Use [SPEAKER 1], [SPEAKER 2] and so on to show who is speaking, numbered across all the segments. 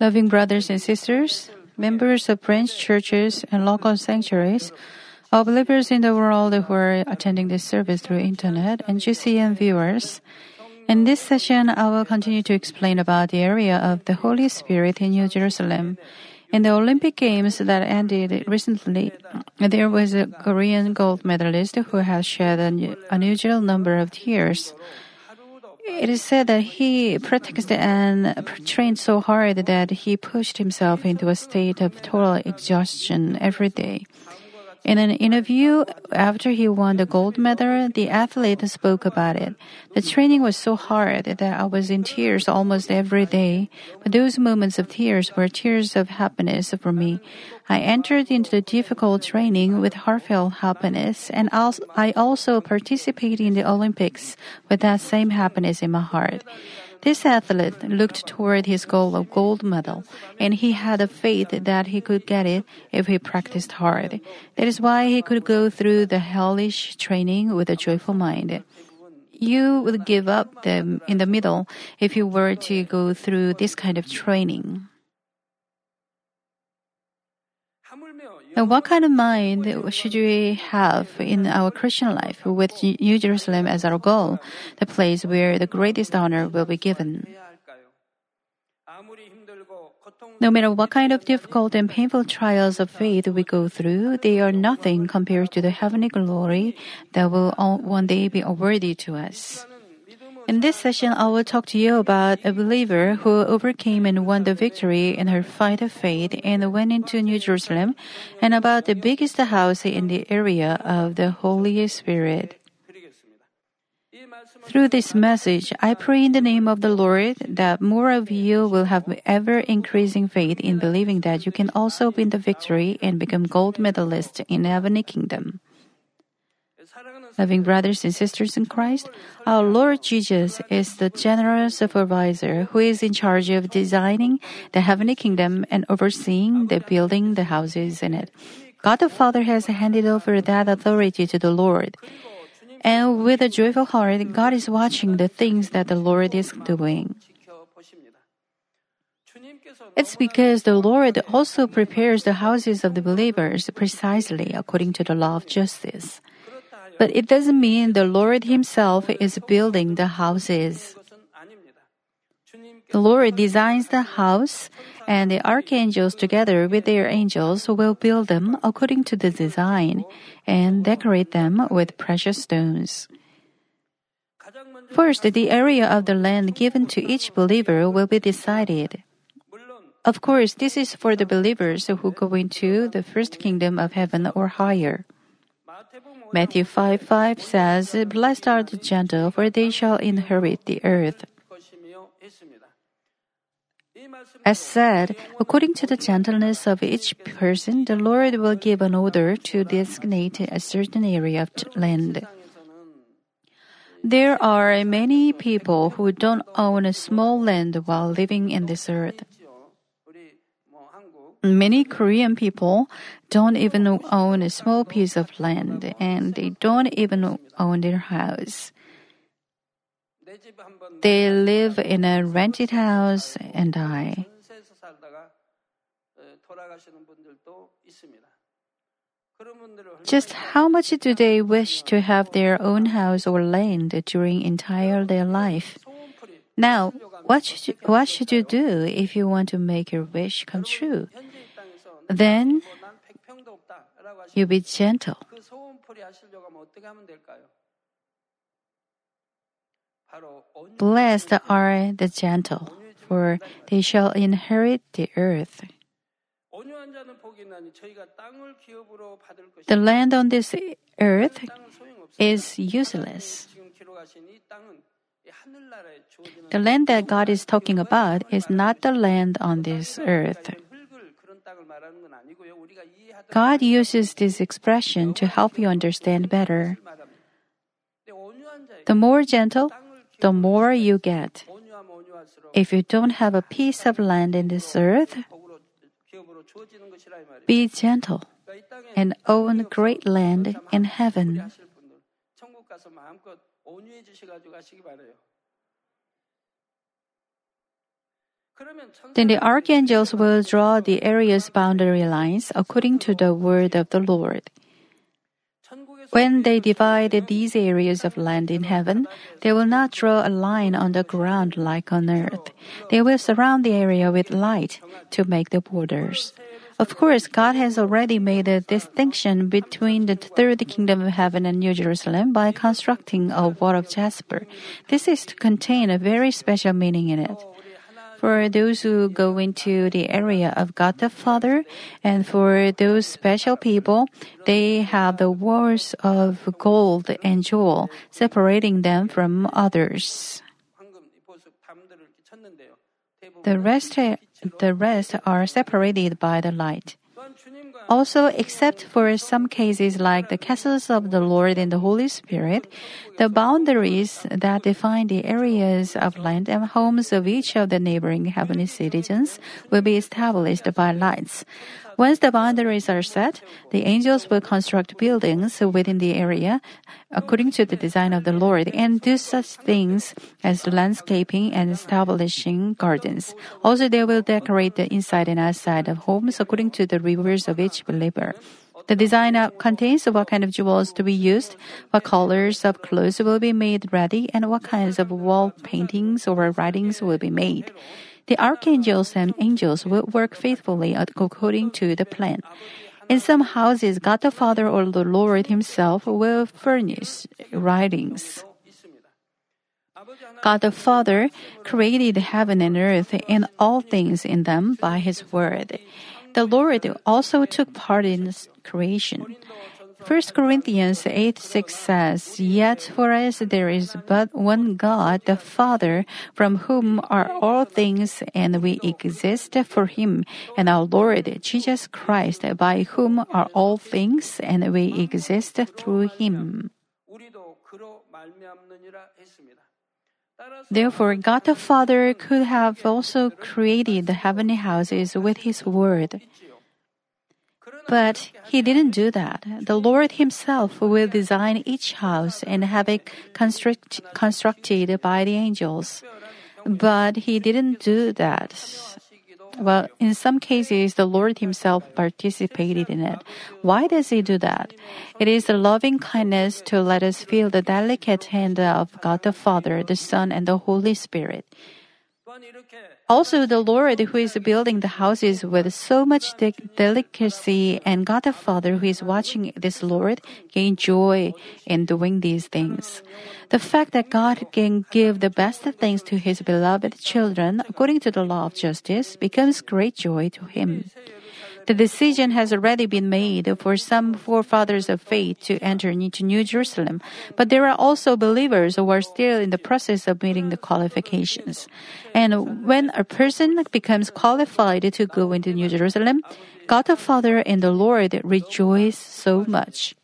[SPEAKER 1] Loving brothers and sisters, members of branch churches and local sanctuaries, all believers in the world who are attending this service through internet and GCN viewers, in this session, I will continue to explain about the area of the Holy Spirit in New Jerusalem. In the Olympic Games that ended recently, there was a Korean gold medalist who has shed an unusual number of tears. It is said that he practiced and trained so hard that he pushed himself into a state of total exhaustion every day. In an interview after he won the gold medal, the athlete spoke about it. The training was so hard that I was in tears almost every day, but those moments of tears were tears of happiness for me. I entered into the difficult training with heartfelt happiness, and I also participated in the Olympics with that same happiness in my heart. This athlete looked toward his goal of gold medal, and he had a faith that he could get it if he practiced hard. That is why he could go through the hellish training with a joyful mind. You would give up in the middle if you were to go through this kind of training. And what kind of mind should we have in our Christian life with New Jerusalem as our goal, the place where the greatest honor will be given? No matter what kind of difficult and painful trials of faith we go through, they are nothing compared to the heavenly glory that will one day be awarded to us. In this session, I will talk to you about a believer who overcame and won the victory in her fight of faith and went into New Jerusalem, and about the biggest house in the area of the Holy Spirit. Through this message, I pray in the name of the Lord that more of you will have ever increasing faith in believing that you can also win the victory and become gold medalist in heavenly kingdom. Loving brothers and sisters in Christ, our Lord Jesus is the general supervisor who is in charge of designing the heavenly kingdom and overseeing the building the houses in it. God the Father has handed over that authority to the Lord. And with a joyful heart, God is watching the things that the Lord is doing. It's because the Lord also prepares the houses of the believers precisely according to the law of justice. But it doesn't mean the Lord Himself is building the houses. The Lord designs the house, and the archangels, together with their angels, will build them according to the design and decorate them with precious stones. First, the area of the land given to each believer will be decided. Of course, this is for the believers who go into the first kingdom of heaven or higher. Matthew 5 5 says, Blessed are the gentle, for they shall inherit the earth. As said, according to the gentleness of each person, the Lord will give an order to designate a certain area of land. There are many people who don't own a small land while living in this earth. Many Korean people don't even own a small piece of land and they don't even own their house. They live in a rented house and die. Just how much do they wish to have their own house or land during entire their life? Now, what should you, what should you do if you want to make your wish come true? Then you be gentle. Blessed are the gentle, for they shall inherit the earth. The land on this earth is useless. The land that God is talking about is not the land on this earth. God uses this expression to help you understand better. The more gentle, the more you get. If you don't have a piece of land in this earth, be gentle and own great land in heaven. Then the archangels will draw the area's boundary lines according to the word of the Lord. When they divide these areas of land in heaven, they will not draw a line on the ground like on earth. They will surround the area with light to make the borders. Of course, God has already made a distinction between the third kingdom of heaven and New Jerusalem by constructing a wall of jasper. This is to contain a very special meaning in it for those who go into the area of God the Father, and for those special people, they have the walls of gold and jewel separating them from others. The rest, the rest are separated by the light. Also, except for some cases like the castles of the Lord and the Holy Spirit, the boundaries that define the areas of land and homes of each of the neighboring heavenly citizens will be established by lights. Once the boundaries are set, the angels will construct buildings within the area according to the design of the Lord and do such things as landscaping and establishing gardens. Also, they will decorate the inside and outside of homes according to the rivers of each believer. The design contains what kind of jewels to be used, what colors of clothes will be made ready, and what kinds of wall paintings or writings will be made. The archangels and angels will work faithfully according to the plan. In some houses, God the Father or the Lord Himself will furnish writings. God the Father created heaven and earth and all things in them by His word. The Lord also took part in creation. 1 Corinthians 8 6 says, Yet for us there is but one God, the Father, from whom are all things, and we exist for him, and our Lord Jesus Christ, by whom are all things, and we exist through him. Therefore, God the Father could have also created the heavenly houses with His Word. But he didn't do that. The Lord himself will design each house and have it construct, constructed by the angels. But he didn't do that. Well, in some cases, the Lord Himself participated in it. Why does He do that? It is the loving kindness to let us feel the delicate hand of God the Father, the Son, and the Holy Spirit. Also, the Lord who is building the houses with so much de- delicacy and God the Father who is watching this Lord gain joy in doing these things. The fact that God can give the best things to his beloved children according to the law of justice becomes great joy to him. The decision has already been made for some forefathers of faith to enter into New Jerusalem, but there are also believers who are still in the process of meeting the qualifications. And when a person becomes qualified to go into New Jerusalem, God the Father and the Lord rejoice so much.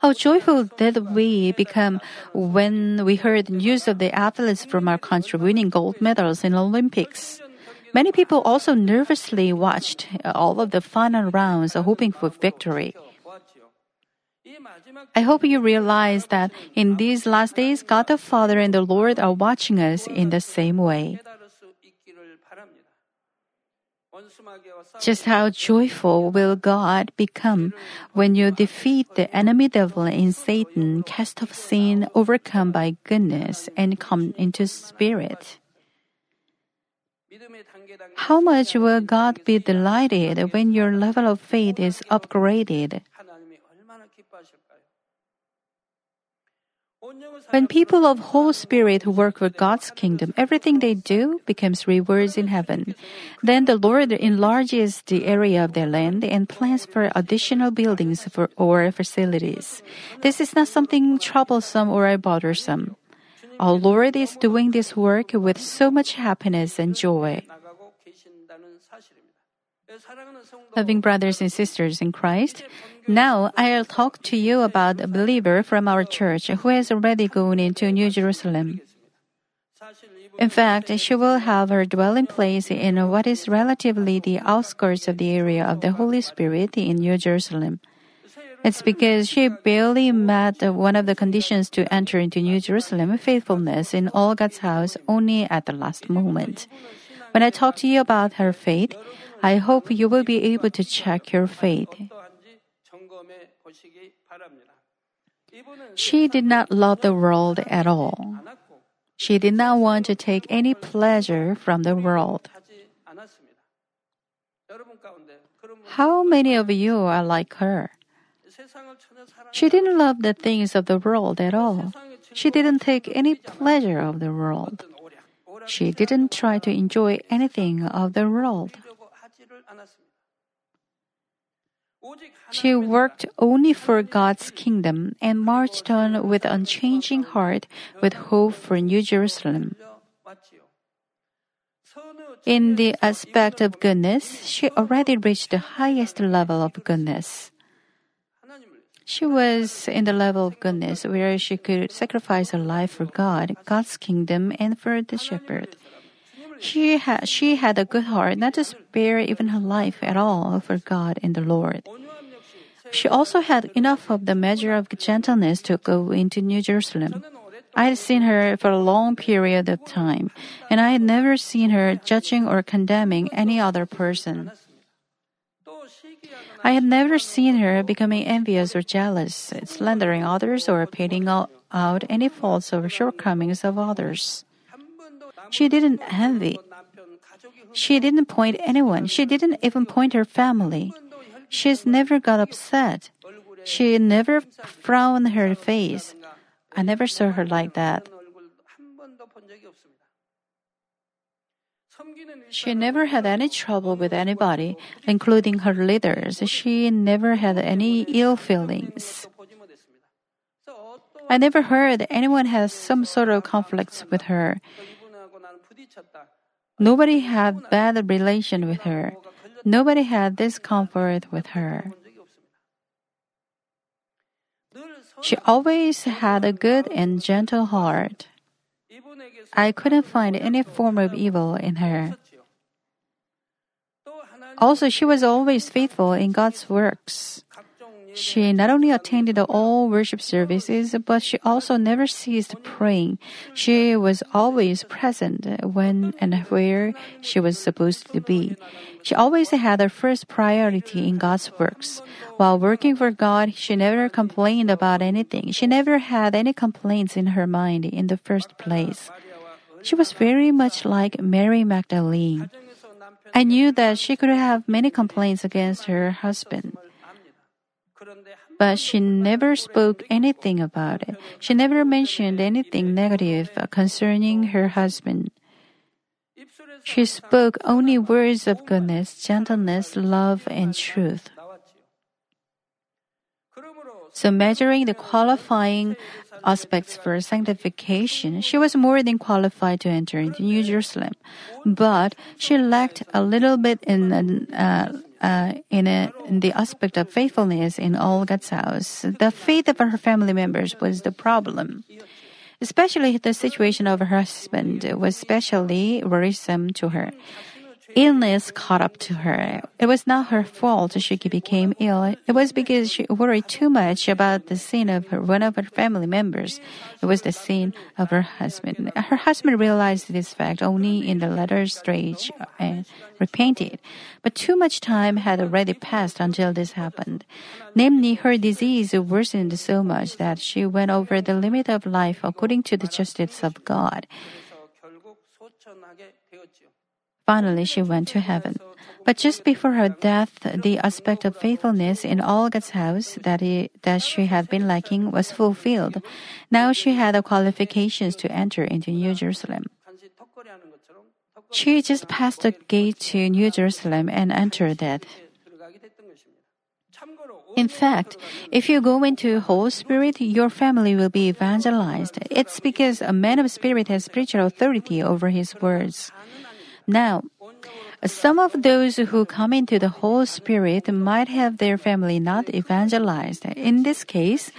[SPEAKER 1] How joyful did we become when we heard news of the athletes from our country winning gold medals in Olympics. Many people also nervously watched uh, all of the final rounds, uh, hoping for victory. I hope you realize that in these last days, God the Father and the Lord are watching us in the same way. Just how joyful will God become when you defeat the enemy devil in Satan, cast off sin, overcome by goodness, and come into spirit? How much will God be delighted when your level of faith is upgraded? When people of whole spirit work for God's kingdom, everything they do becomes rewards in heaven. Then the Lord enlarges the area of their land and plans for additional buildings for, or facilities. This is not something troublesome or bothersome. Our Lord is doing this work with so much happiness and joy. Loving brothers and sisters in Christ, now I'll talk to you about a believer from our church who has already gone into New Jerusalem. In fact, she will have her dwelling place in what is relatively the outskirts of the area of the Holy Spirit in New Jerusalem. It's because she barely met one of the conditions to enter into New Jerusalem, faithfulness in all God's house, only at the last moment. When I talk to you about her faith, I hope you will be able to check your faith. She did not love the world at all. She did not want to take any pleasure from the world. How many of you are like her? She didn't love the things of the world at all. She didn't take any pleasure of the world. She didn't try to enjoy anything of the world. She worked only for God's kingdom and marched on with unchanging heart with hope for New Jerusalem. In the aspect of goodness, she already reached the highest level of goodness. She was in the level of goodness where she could sacrifice her life for God, God's kingdom, and for the shepherd. She had, she had a good heart not to spare even her life at all for God and the Lord. She also had enough of the measure of gentleness to go into New Jerusalem. I had seen her for a long period of time, and I had never seen her judging or condemning any other person. I had never seen her becoming envious or jealous, slandering others, or pointing out any faults or shortcomings of others. She didn't envy. She didn't point anyone. She didn't even point her family. She's never got upset. She never frowned her face. I never saw her like that. She never had any trouble with anybody, including her leaders. She never had any ill feelings. I never heard anyone has some sort of conflicts with her. Nobody had bad relation with her. Nobody had discomfort with her. She always had a good and gentle heart. I couldn't find any form of evil in her. Also, she was always faithful in God's works. She not only attended all worship services, but she also never ceased praying. She was always present when and where she was supposed to be. She always had her first priority in God's works. While working for God, she never complained about anything. She never had any complaints in her mind in the first place. She was very much like Mary Magdalene. I knew that she could have many complaints against her husband but she never spoke anything about it. She never mentioned anything negative concerning her husband. She spoke only words of goodness, gentleness, love, and truth. So, measuring the qualifying aspects for sanctification, she was more than qualified to enter into New Jerusalem. But she lacked a little bit in uh, uh, in, a, in the aspect of faithfulness in all God's house. The faith of her family members was the problem. Especially the situation of her husband was especially worrisome to her illness caught up to her. It was not her fault she became ill. It was because she worried too much about the sin of her, one of her family members. It was the sin of her husband. Her husband realized this fact only in the latter stage and repented. But too much time had already passed until this happened. Namely, her disease worsened so much that she went over the limit of life according to the justice of God. Finally, she went to heaven. But just before her death, the aspect of faithfulness in God's house that, he, that she had been lacking was fulfilled. Now she had the qualifications to enter into New Jerusalem. She just passed the gate to New Jerusalem and entered it. In fact, if you go into Holy Spirit, your family will be evangelized. It's because a man of spirit has spiritual authority over his words. Now, some of those who come into the Holy Spirit might have their family not evangelized. In this case,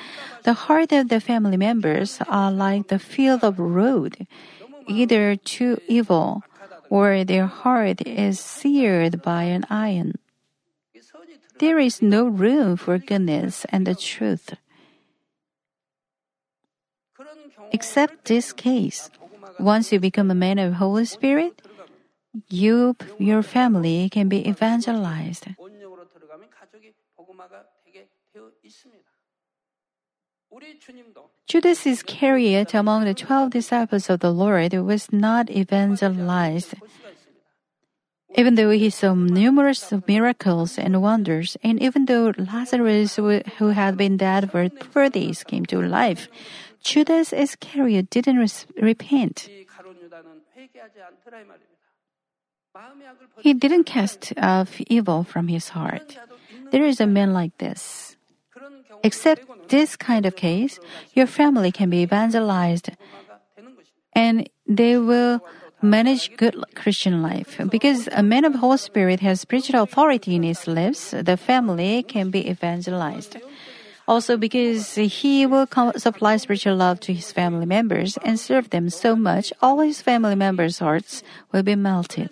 [SPEAKER 1] the heart of the family members are like the field of road, either too evil or their heart is seared by an iron. there is no room for goodness and the truth. Except this case, once you become a man of Holy Spirit, you, your family can be evangelized. Judas Iscariot, among the twelve disciples of the Lord, was not evangelized. Even though he saw numerous miracles and wonders, and even though Lazarus, who had been dead for four days, came to life, Judas Iscariot didn't repent. He didn't cast off evil from his heart. There is a man like this. Except this kind of case, your family can be evangelized and they will manage good Christian life. Because a man of Holy Spirit has spiritual authority in his lives, the family can be evangelized. Also, because he will supply spiritual love to his family members and serve them so much, all his family members' hearts will be melted.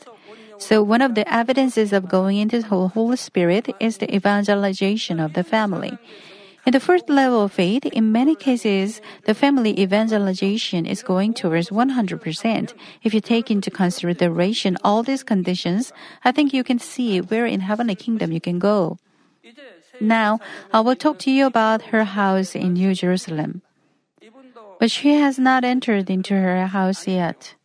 [SPEAKER 1] So, one of the evidences of going into the Holy Spirit is the evangelization of the family. In the first level of faith, in many cases, the family evangelization is going towards 100%. If you take into consideration all these conditions, I think you can see where in heavenly kingdom you can go. Now, I will talk to you about her house in New Jerusalem. But she has not entered into her house yet.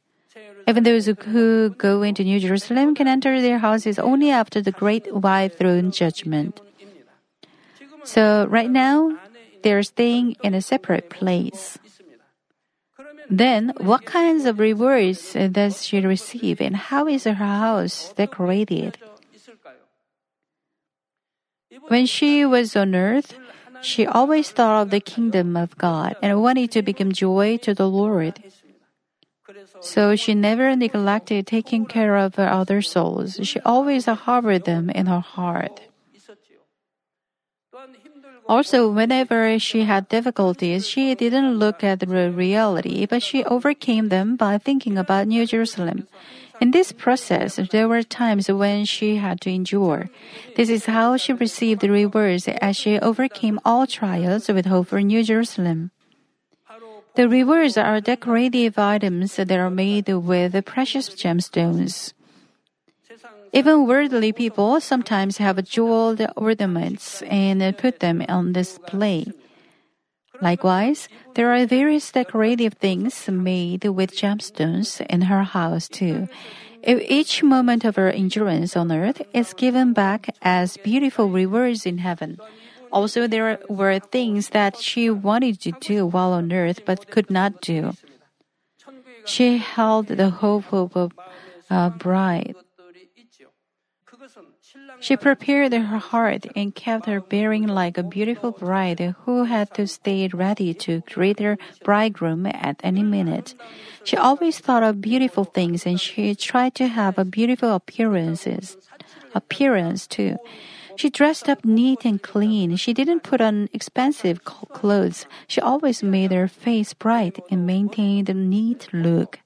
[SPEAKER 1] Even those who go into New Jerusalem can enter their houses only after the great white throne judgment. So right now, they're staying in a separate place. Then, what kinds of rewards does she receive and how is her house decorated? When she was on earth, she always thought of the kingdom of God and wanted to become joy to the Lord. So she never neglected taking care of other souls. She always harbored them in her heart. Also, whenever she had difficulties, she didn't look at the reality, but she overcame them by thinking about New Jerusalem. In this process, there were times when she had to endure. This is how she received rewards as she overcame all trials with hope for New Jerusalem. The rivers are decorative items that are made with precious gemstones. Even worldly people sometimes have jeweled ornaments and put them on display. Likewise, there are various decorative things made with gemstones in her house too. If each moment of her endurance on earth is given back as beautiful rewards in heaven, also, there were things that she wanted to do while on earth but could not do. She held the hope of a bride. She prepared her heart and kept her bearing like a beautiful bride who had to stay ready to greet her bridegroom at any minute. She always thought of beautiful things and she tried to have a beautiful appearances appearance too. She dressed up neat and clean. She didn't put on expensive clothes. She always made her face bright and maintained a neat look.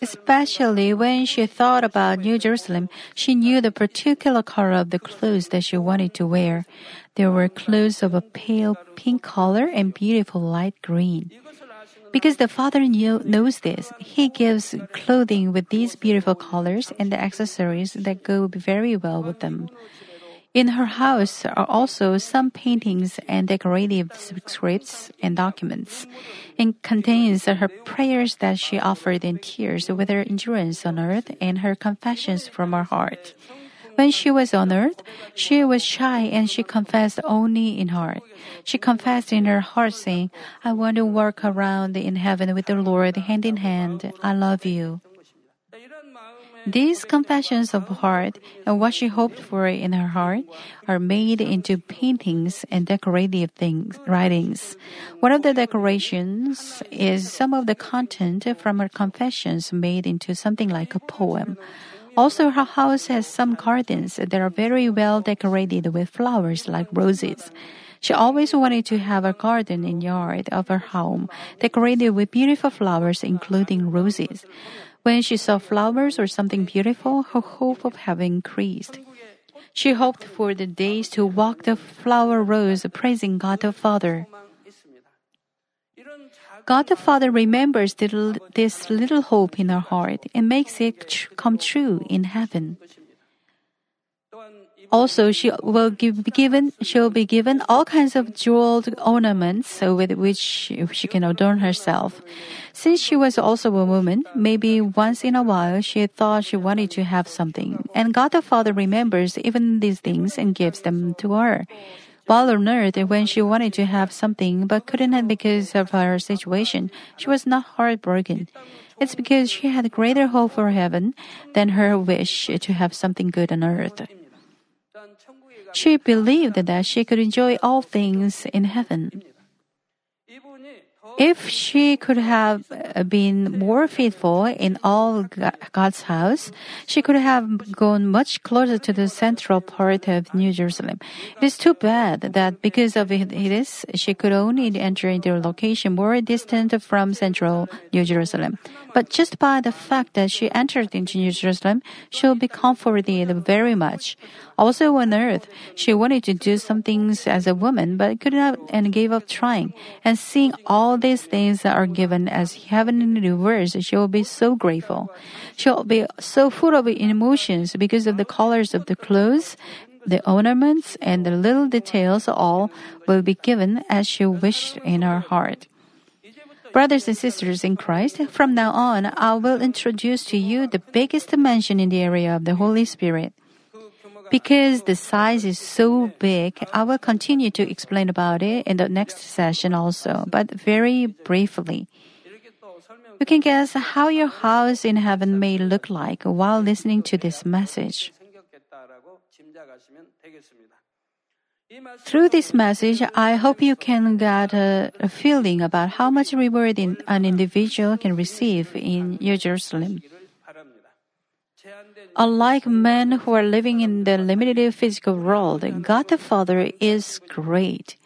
[SPEAKER 1] Especially when she thought about New Jerusalem, she knew the particular color of the clothes that she wanted to wear. There were clothes of a pale pink color and beautiful light green. Because the Father knew, knows this, He gives clothing with these beautiful colors and the accessories that go very well with them. In her house are also some paintings and decorative scripts and documents, and contains her prayers that she offered in tears with her endurance on earth and her confessions from her heart. When she was on earth, she was shy and she confessed only in heart. She confessed in her heart saying, I want to walk around in heaven with the Lord hand in hand. I love you. These confessions of heart and what she hoped for in her heart are made into paintings and decorative things, writings. One of the decorations is some of the content from her confessions made into something like a poem. Also, her house has some gardens that are very well decorated with flowers like roses. She always wanted to have a garden in yard of her home, decorated with beautiful flowers, including roses. When she saw flowers or something beautiful, her hope of heaven increased. She hoped for the days to walk the flower rows, praising God the Father. God the Father remembers this little hope in her heart and makes it come true in heaven. Also, she will give, given, she will be given all kinds of jeweled ornaments with which she can adorn herself. Since she was also a woman, maybe once in a while she thought she wanted to have something. And God the Father remembers even these things and gives them to her. Earth, when she wanted to have something but couldn't have because of her situation, she was not heartbroken. It's because she had greater hope for heaven than her wish to have something good on earth. She believed that she could enjoy all things in heaven. If she could have uh, been more faithful in all God's house, she could have gone much closer to the central part of New Jerusalem. It is too bad that because of this, she could only enter into a location more distant from central New Jerusalem. But just by the fact that she entered into New Jerusalem, she will be comforted very much. Also on earth, she wanted to do some things as a woman, but could not and gave up trying. And seeing all these things that are given as heaven heavenly rewards, she will be so grateful. She will be so full of emotions because of the colors of the clothes, the ornaments, and the little details all will be given as she wished in her heart. Brothers and sisters in Christ, from now on, I will introduce to you the biggest dimension in the area of the Holy Spirit. Because the size is so big, I will continue to explain about it in the next session also, but very briefly. You can guess how your house in heaven may look like while listening to this message. Through this message, I hope you can get a, a feeling about how much reward in, an individual can receive in New Jerusalem. Unlike men who are living in the limited physical world, God the Father is great.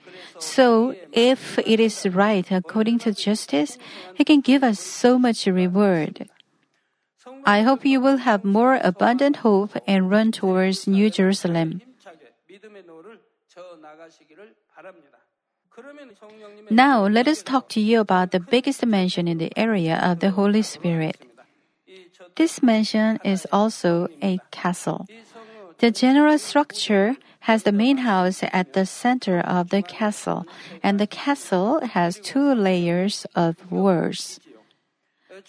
[SPEAKER 1] So, if it is right according to justice, He can give us so much reward. I hope you will have more abundant hope and run towards New Jerusalem. Now, let us talk to you about the biggest mansion in the area of the Holy Spirit. This mansion is also a castle. The general structure has the main house at the center of the castle, and the castle has two layers of walls.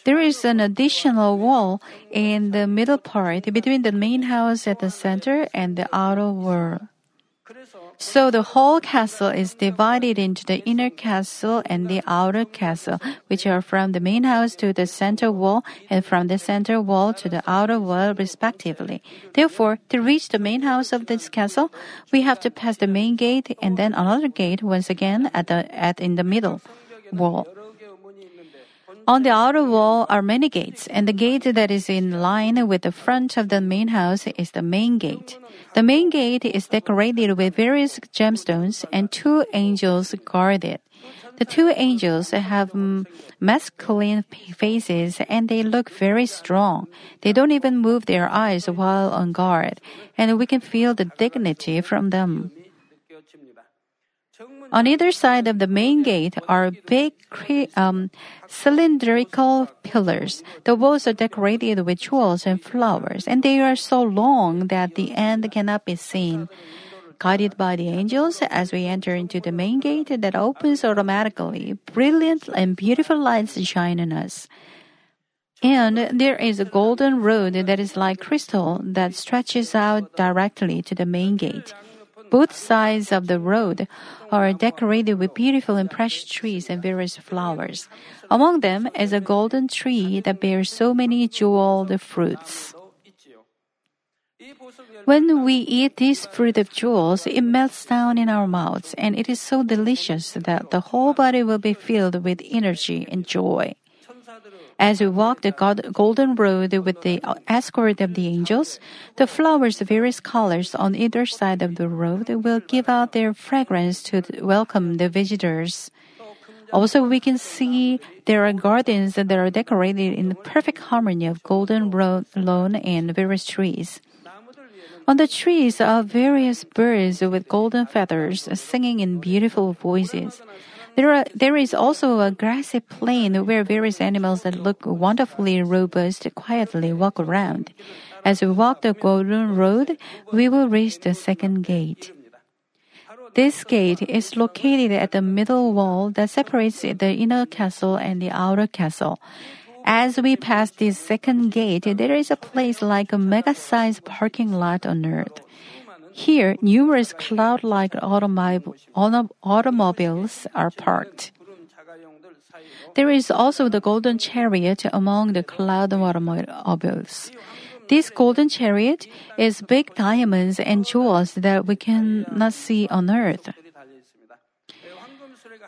[SPEAKER 1] There is an additional wall in the middle part between the main house at the center and the outer wall. So the whole castle is divided into the inner castle and the outer castle, which are from the main house to the center wall and from the center wall to the outer wall respectively. Therefore, to reach the main house of this castle, we have to pass the main gate and then another gate once again at the at in the middle wall. On the outer wall are many gates, and the gate that is in line with the front of the main house is the main gate. The main gate is decorated with various gemstones, and two angels guard it. The two angels have masculine faces and they look very strong. They don't even move their eyes while on guard, and we can feel the dignity from them. On either side of the main gate are big um, cylindrical pillars. The walls are decorated with jewels and flowers, and they are so long that the end cannot be seen. Guided by the angels, as we enter into the main gate that opens automatically, brilliant and beautiful lights shine on us. And there is a golden road that is like crystal that stretches out directly to the main gate. Both sides of the road are decorated with beautiful and precious trees and various flowers. Among them is a golden tree that bears so many jeweled fruits. When we eat this fruit of jewels, it melts down in our mouths, and it is so delicious that the whole body will be filled with energy and joy. As we walk the golden road with the escort of the angels, the flowers of various colors on either side of the road will give out their fragrance to welcome the visitors. Also, we can see there are gardens that are decorated in the perfect harmony of golden ro- lawn and various trees. On the trees are various birds with golden feathers singing in beautiful voices. There, are, there is also a grassy plain where various animals that look wonderfully robust quietly walk around. As we walk the golden road, we will reach the second gate. This gate is located at the middle wall that separates the inner castle and the outer castle. As we pass this second gate, there is a place like a mega-sized parking lot on earth. Here, numerous cloud-like automob- automobiles are parked. There is also the golden chariot among the cloud automobiles. This golden chariot is big diamonds and jewels that we cannot see on earth.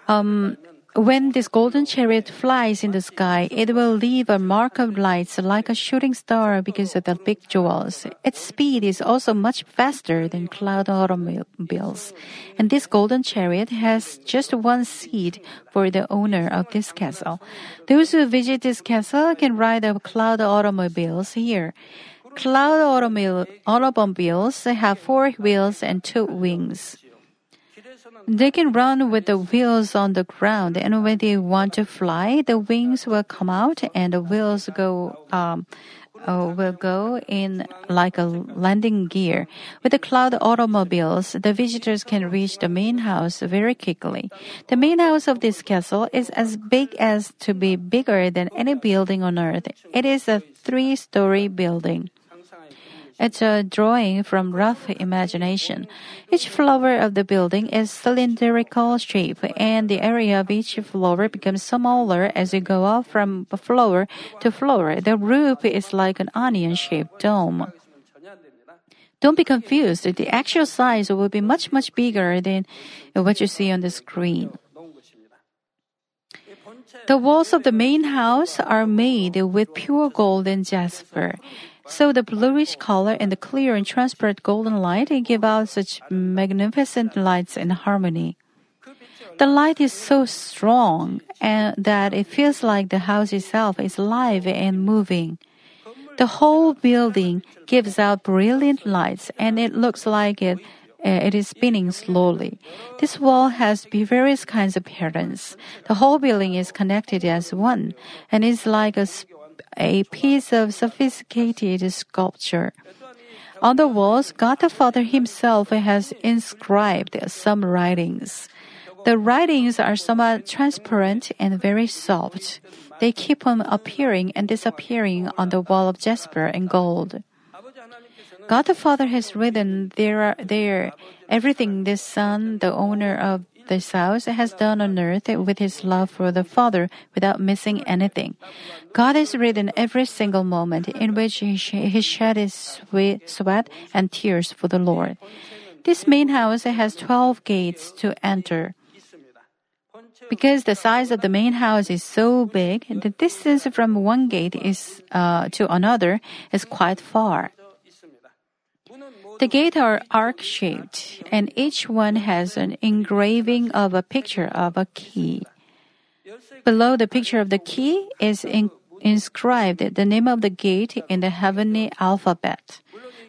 [SPEAKER 1] Um, when this golden chariot flies in the sky, it will leave a mark of lights like a shooting star because of the big jewels. Its speed is also much faster than cloud automobiles. And this golden chariot has just one seat for the owner of this castle. Those who visit this castle can ride the cloud automobiles here. Cloud automobiles have four wheels and two wings. They can run with the wheels on the ground, and when they want to fly, the wings will come out and the wheels go um, uh, will go in like a landing gear. With the cloud automobiles, the visitors can reach the main house very quickly. The main house of this castle is as big as to be bigger than any building on earth. It is a three-story building. It's a drawing from rough imagination. Each floor of the building is cylindrical shape, and the area of each floor becomes smaller as you go up from floor to floor. The roof is like an onion-shaped dome. Don't be confused. The actual size will be much, much bigger than what you see on the screen. The walls of the main house are made with pure gold and jasper. So the bluish color and the clear and transparent golden light give out such magnificent lights in harmony. The light is so strong and that it feels like the house itself is alive and moving. The whole building gives out brilliant lights and it looks like it it is spinning slowly. This wall has various kinds of patterns. The whole building is connected as one and is like a a piece of sophisticated sculpture. On the walls, God the Father himself has inscribed some writings. The writings are somewhat transparent and very soft. They keep on appearing and disappearing on the wall of jasper and gold. God the Father has written there, there everything the Son, the owner of this house has done on earth with his love for the Father without missing anything. God has written every single moment in which he, he shed his sweat and tears for the Lord. This main house has 12 gates to enter. Because the size of the main house is so big, the distance from one gate is uh, to another is quite far. The gates are arc shaped, and each one has an engraving of a picture of a key. Below the picture of the key is in- inscribed the name of the gate in the heavenly alphabet.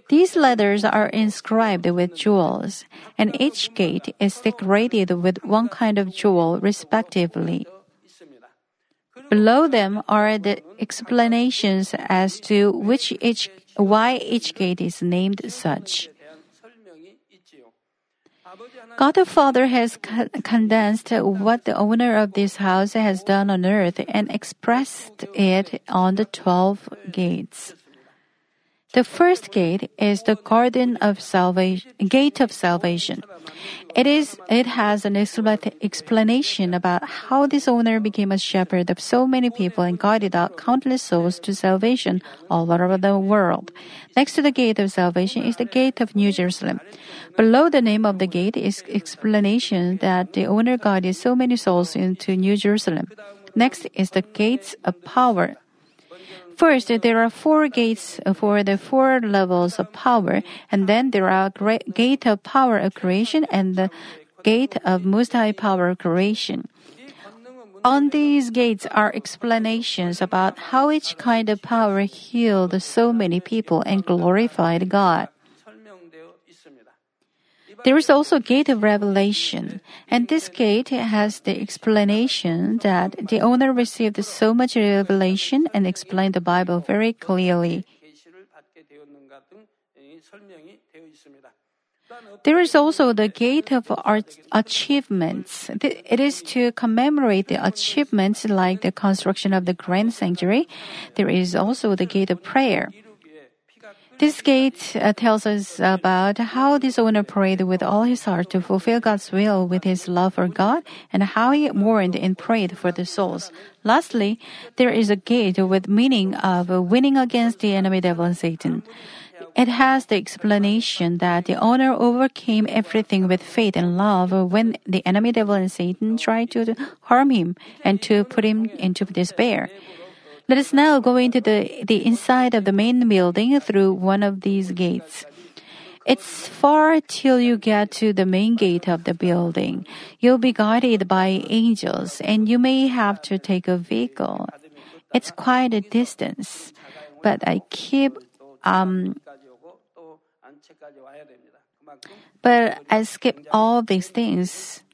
[SPEAKER 1] These letters are inscribed with jewels, and each gate is decorated with one kind of jewel respectively. Below them are the explanations as to which each why each gate is named such. God the Father has condensed what the owner of this house has done on earth and expressed it on the 12 gates. The first gate is the garden of salvation, gate of salvation. It is, it has an explanation about how this owner became a shepherd of so many people and guided out countless souls to salvation all over the world. Next to the gate of salvation is the gate of New Jerusalem. Below the name of the gate is explanation that the owner guided so many souls into New Jerusalem. Next is the gates of power. First, there are four gates for the four levels of power, and then there are gate of power of creation and the gate of most high power of creation. On these gates are explanations about how each kind of power healed so many people and glorified God. There is also a gate of revelation, and this gate has the explanation that the owner received so much revelation and explained the Bible very clearly. There is also the gate of achievements. It is to commemorate the achievements like the construction of the grand sanctuary. There is also the gate of prayer. This gate uh, tells us about how this owner prayed with all his heart to fulfill God's will with his love for God and how he mourned and prayed for the souls. Lastly, there is a gate with meaning of winning against the enemy devil and Satan. It has the explanation that the owner overcame everything with faith and love when the enemy devil and Satan tried to harm him and to put him into despair. Let us now go into the, the inside of the main building through one of these gates. It's far till you get to the main gate of the building. You'll be guided by angels and you may have to take a vehicle. It's quite a distance, but I keep, um, but I skip all these things.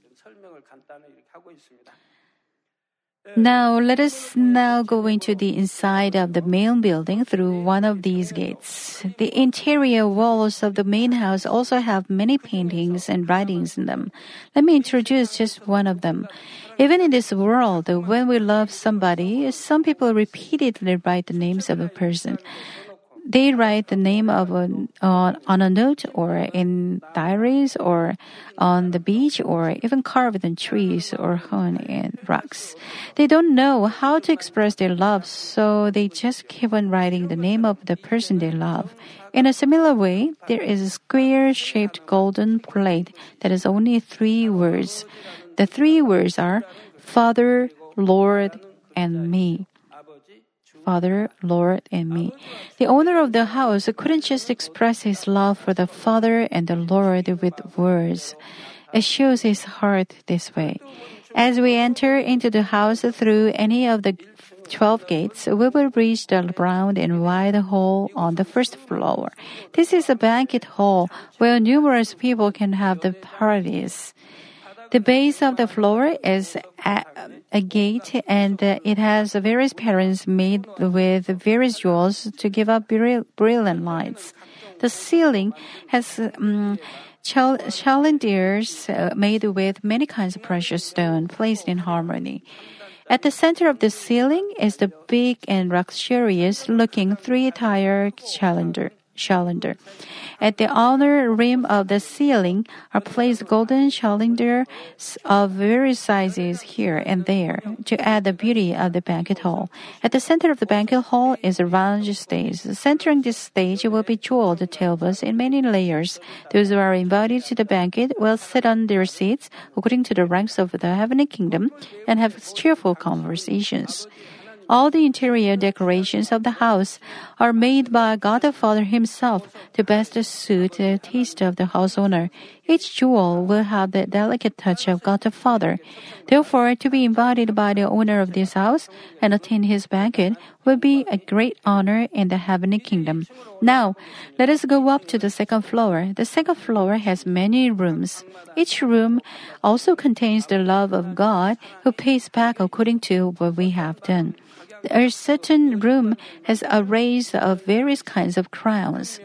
[SPEAKER 1] Now let us now go into the inside of the main building through one of these gates. The interior walls of the main house also have many paintings and writings in them. Let me introduce just one of them. Even in this world, when we love somebody, some people repeatedly write the names of a person. They write the name of a, on, on a note or in diaries or on the beach or even carved in trees or hewn in rocks. They don't know how to express their love, so they just keep on writing the name of the person they love. In a similar way, there is a square shaped golden plate that has only three words. The three words are Father, Lord, and me. Father, Lord, and me. The owner of the house couldn't just express his love for the Father and the Lord with words. It shows his heart this way. As we enter into the house through any of the 12 gates, we will reach the round and wide hall on the first floor. This is a banquet hall where numerous people can have the parties. The base of the floor is a, a gate and uh, it has various patterns made with various jewels to give up brilliant lights. The ceiling has um, chandeliers uh, made with many kinds of precious stone placed in harmony. At the center of the ceiling is the big and luxurious looking three-tier challenger. Challenger. At the outer rim of the ceiling are placed golden chandeliers of various sizes here and there to add the beauty of the banquet hall. At the center of the banquet hall is a round stage. Centering this stage will be jeweled tables in many layers. Those who are invited to the banquet will sit on their seats according to the ranks of the heavenly kingdom and have cheerful conversations. All the interior decorations of the house are made by God the Father Himself to best suit the taste of the house owner. Each jewel will have the delicate touch of God the Father. Therefore, to be invited by the owner of this house and attend his banquet will be a great honor in the heavenly kingdom. Now, let us go up to the second floor. The second floor has many rooms. Each room also contains the love of God who pays back according to what we have done a certain room has arrays of various kinds of crowns.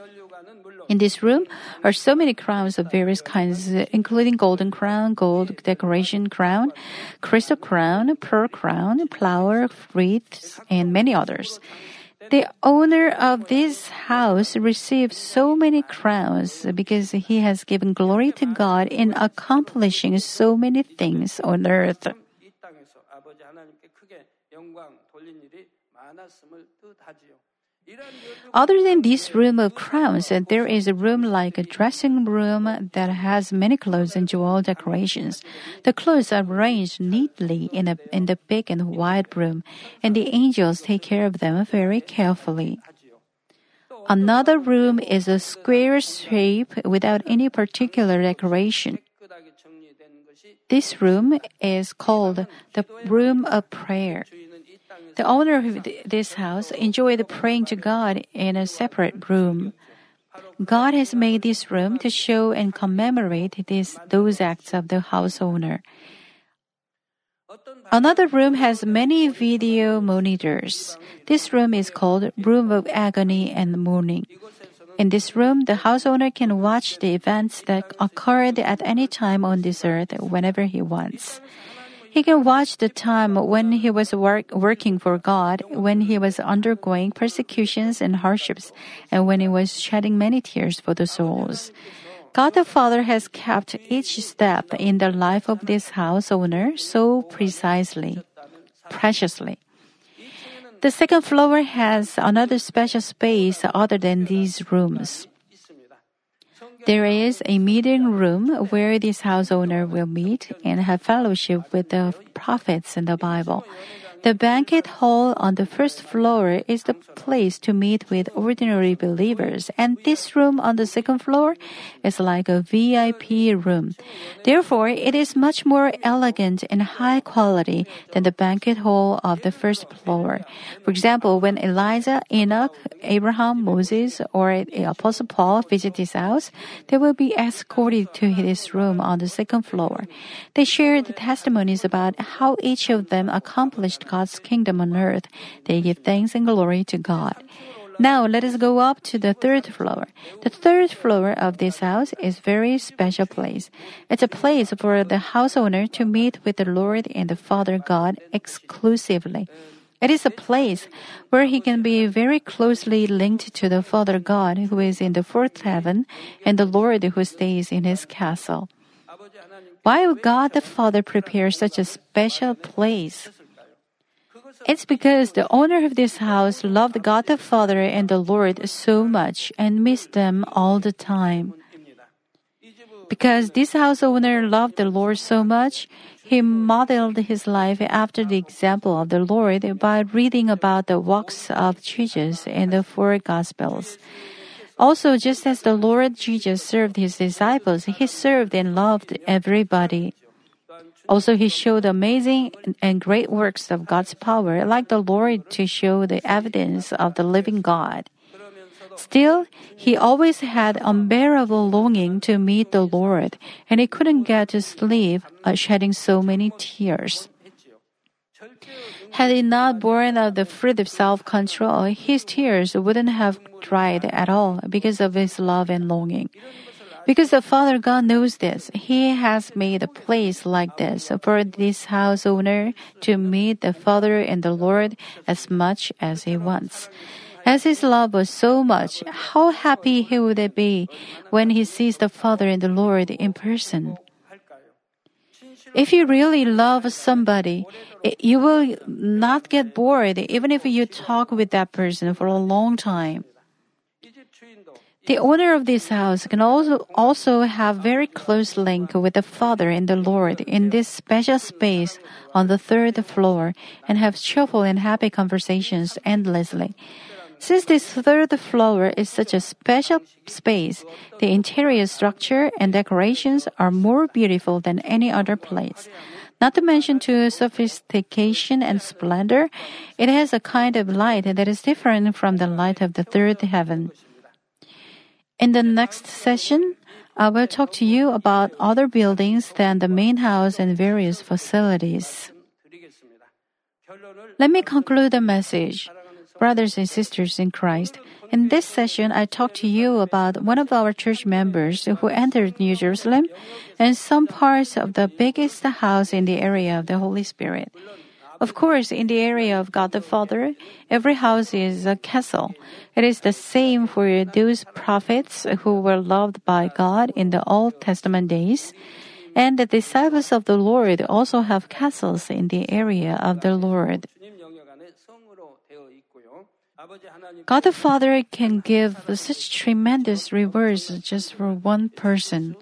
[SPEAKER 1] In this room are so many crowns of various kinds, including golden crown, gold decoration crown, crystal crown, pearl crown, flower wreaths, and many others. The owner of this house received so many crowns because he has given glory to God in accomplishing so many things on earth. Other than this room of crowns, there is a room like a dressing room that has many clothes and jewel decorations. The clothes are arranged neatly in, a, in the big and wide room, and the angels take care of them very carefully. Another room is a square shape without any particular decoration. This room is called the room of prayer. The owner of this house enjoyed praying to God in a separate room. God has made this room to show and commemorate this, those acts of the house owner. Another room has many video monitors. This room is called Room of Agony and Mourning. In this room, the house owner can watch the events that occurred at any time on this earth whenever he wants. He can watch the time when he was work, working for God, when he was undergoing persecutions and hardships, and when he was shedding many tears for the souls. God the Father has kept each step in the life of this house owner so precisely, preciously. The second floor has another special space other than these rooms. There is a meeting room where this house owner will meet and have fellowship with the prophets in the Bible. The banquet hall on the first floor is the place to meet with ordinary believers, and this room on the second floor is like a VIP room. Therefore, it is much more elegant and high quality than the banquet hall of the first floor. For example, when Elijah, Enoch, Abraham, Moses, or the Apostle Paul visit this house, they will be escorted to this room on the second floor. They share the testimonies about how each of them accomplished God's kingdom on earth, they give thanks and glory to God. Now let us go up to the third floor. The third floor of this house is very special place. It's a place for the house owner to meet with the Lord and the Father God exclusively. It is a place where he can be very closely linked to the Father God who is in the fourth heaven and the Lord who stays in his castle. Why would God the Father prepare such a special place? It's because the owner of this house loved God the Father and the Lord so much and missed them all the time. Because this house owner loved the Lord so much, he modeled his life after the example of the Lord by reading about the walks of Jesus in the four Gospels. Also, just as the Lord Jesus served his disciples, he served and loved everybody. Also, he showed amazing and great works of God's power, like the Lord, to show the evidence of the living God. Still, he always had unbearable longing to meet the Lord, and he couldn't get to sleep, uh, shedding so many tears. Had he not borne of the fruit of self-control, his tears wouldn't have dried at all because of his love and longing. Because the Father God knows this, He has made a place like this for this house owner to meet the Father and the Lord as much as he wants. As his love was so much, how happy he would be when he sees the Father and the Lord in person. If you really love somebody, you will not get bored even if you talk with that person for a long time. The owner of this house can also, also have very close link with the Father and the Lord in this special space on the third floor and have cheerful and happy conversations endlessly. Since this third floor is such a special space, the interior structure and decorations are more beautiful than any other place. Not to mention to sophistication and splendor, it has a kind of light that is different from the light of the third heaven. In the next session, I will talk to you about other buildings than the main house and various facilities. Let me conclude the message. Brothers and sisters in Christ, in this session, I talked to you about one of our church members who entered New Jerusalem and some parts of the biggest house in the area of the Holy Spirit. Of course, in the area of God the Father, every house is a castle. It is the same for those prophets who were loved by God in the Old Testament days. And the disciples of the Lord also have castles in the area of the Lord. God the Father can give such tremendous rewards just for one person.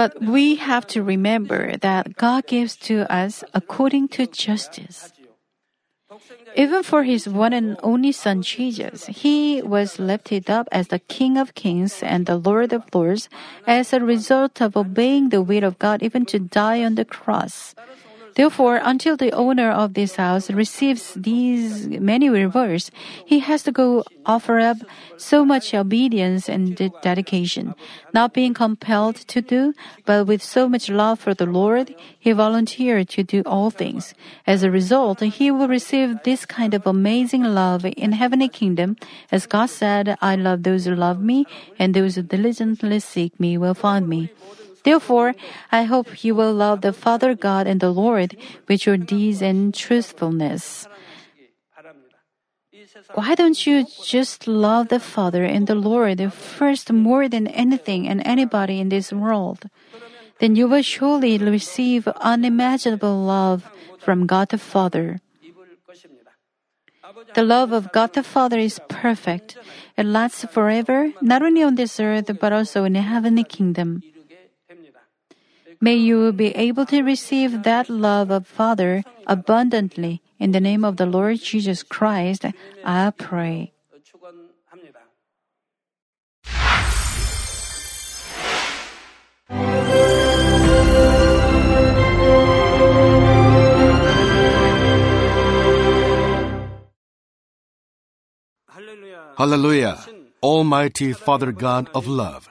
[SPEAKER 1] But we have to remember that God gives to us according to justice. Even for his one and only son Jesus, he was lifted up as the King of kings and the Lord of lords as a result of obeying the will of God even to die on the cross. Therefore, until the owner of this house receives these many rewards, he has to go offer up so much obedience and dedication. Not being compelled to do, but with so much love for the Lord, he volunteered to do all things. As a result, he will receive this kind of amazing love in heavenly kingdom, as God said, I love those who love me, and those who diligently seek me will find me. Therefore, I hope you will love the Father God and the Lord with your deeds and truthfulness. Why don't you just love the Father and the Lord first more than anything and anybody in this world? Then you will surely receive unimaginable love from God the Father. The love of God the Father is perfect. It lasts forever, not only on this earth, but also in the heavenly kingdom. May you be able to receive that love of Father abundantly. In the name of the Lord Jesus Christ, I pray.
[SPEAKER 2] Hallelujah! Almighty Father God of love.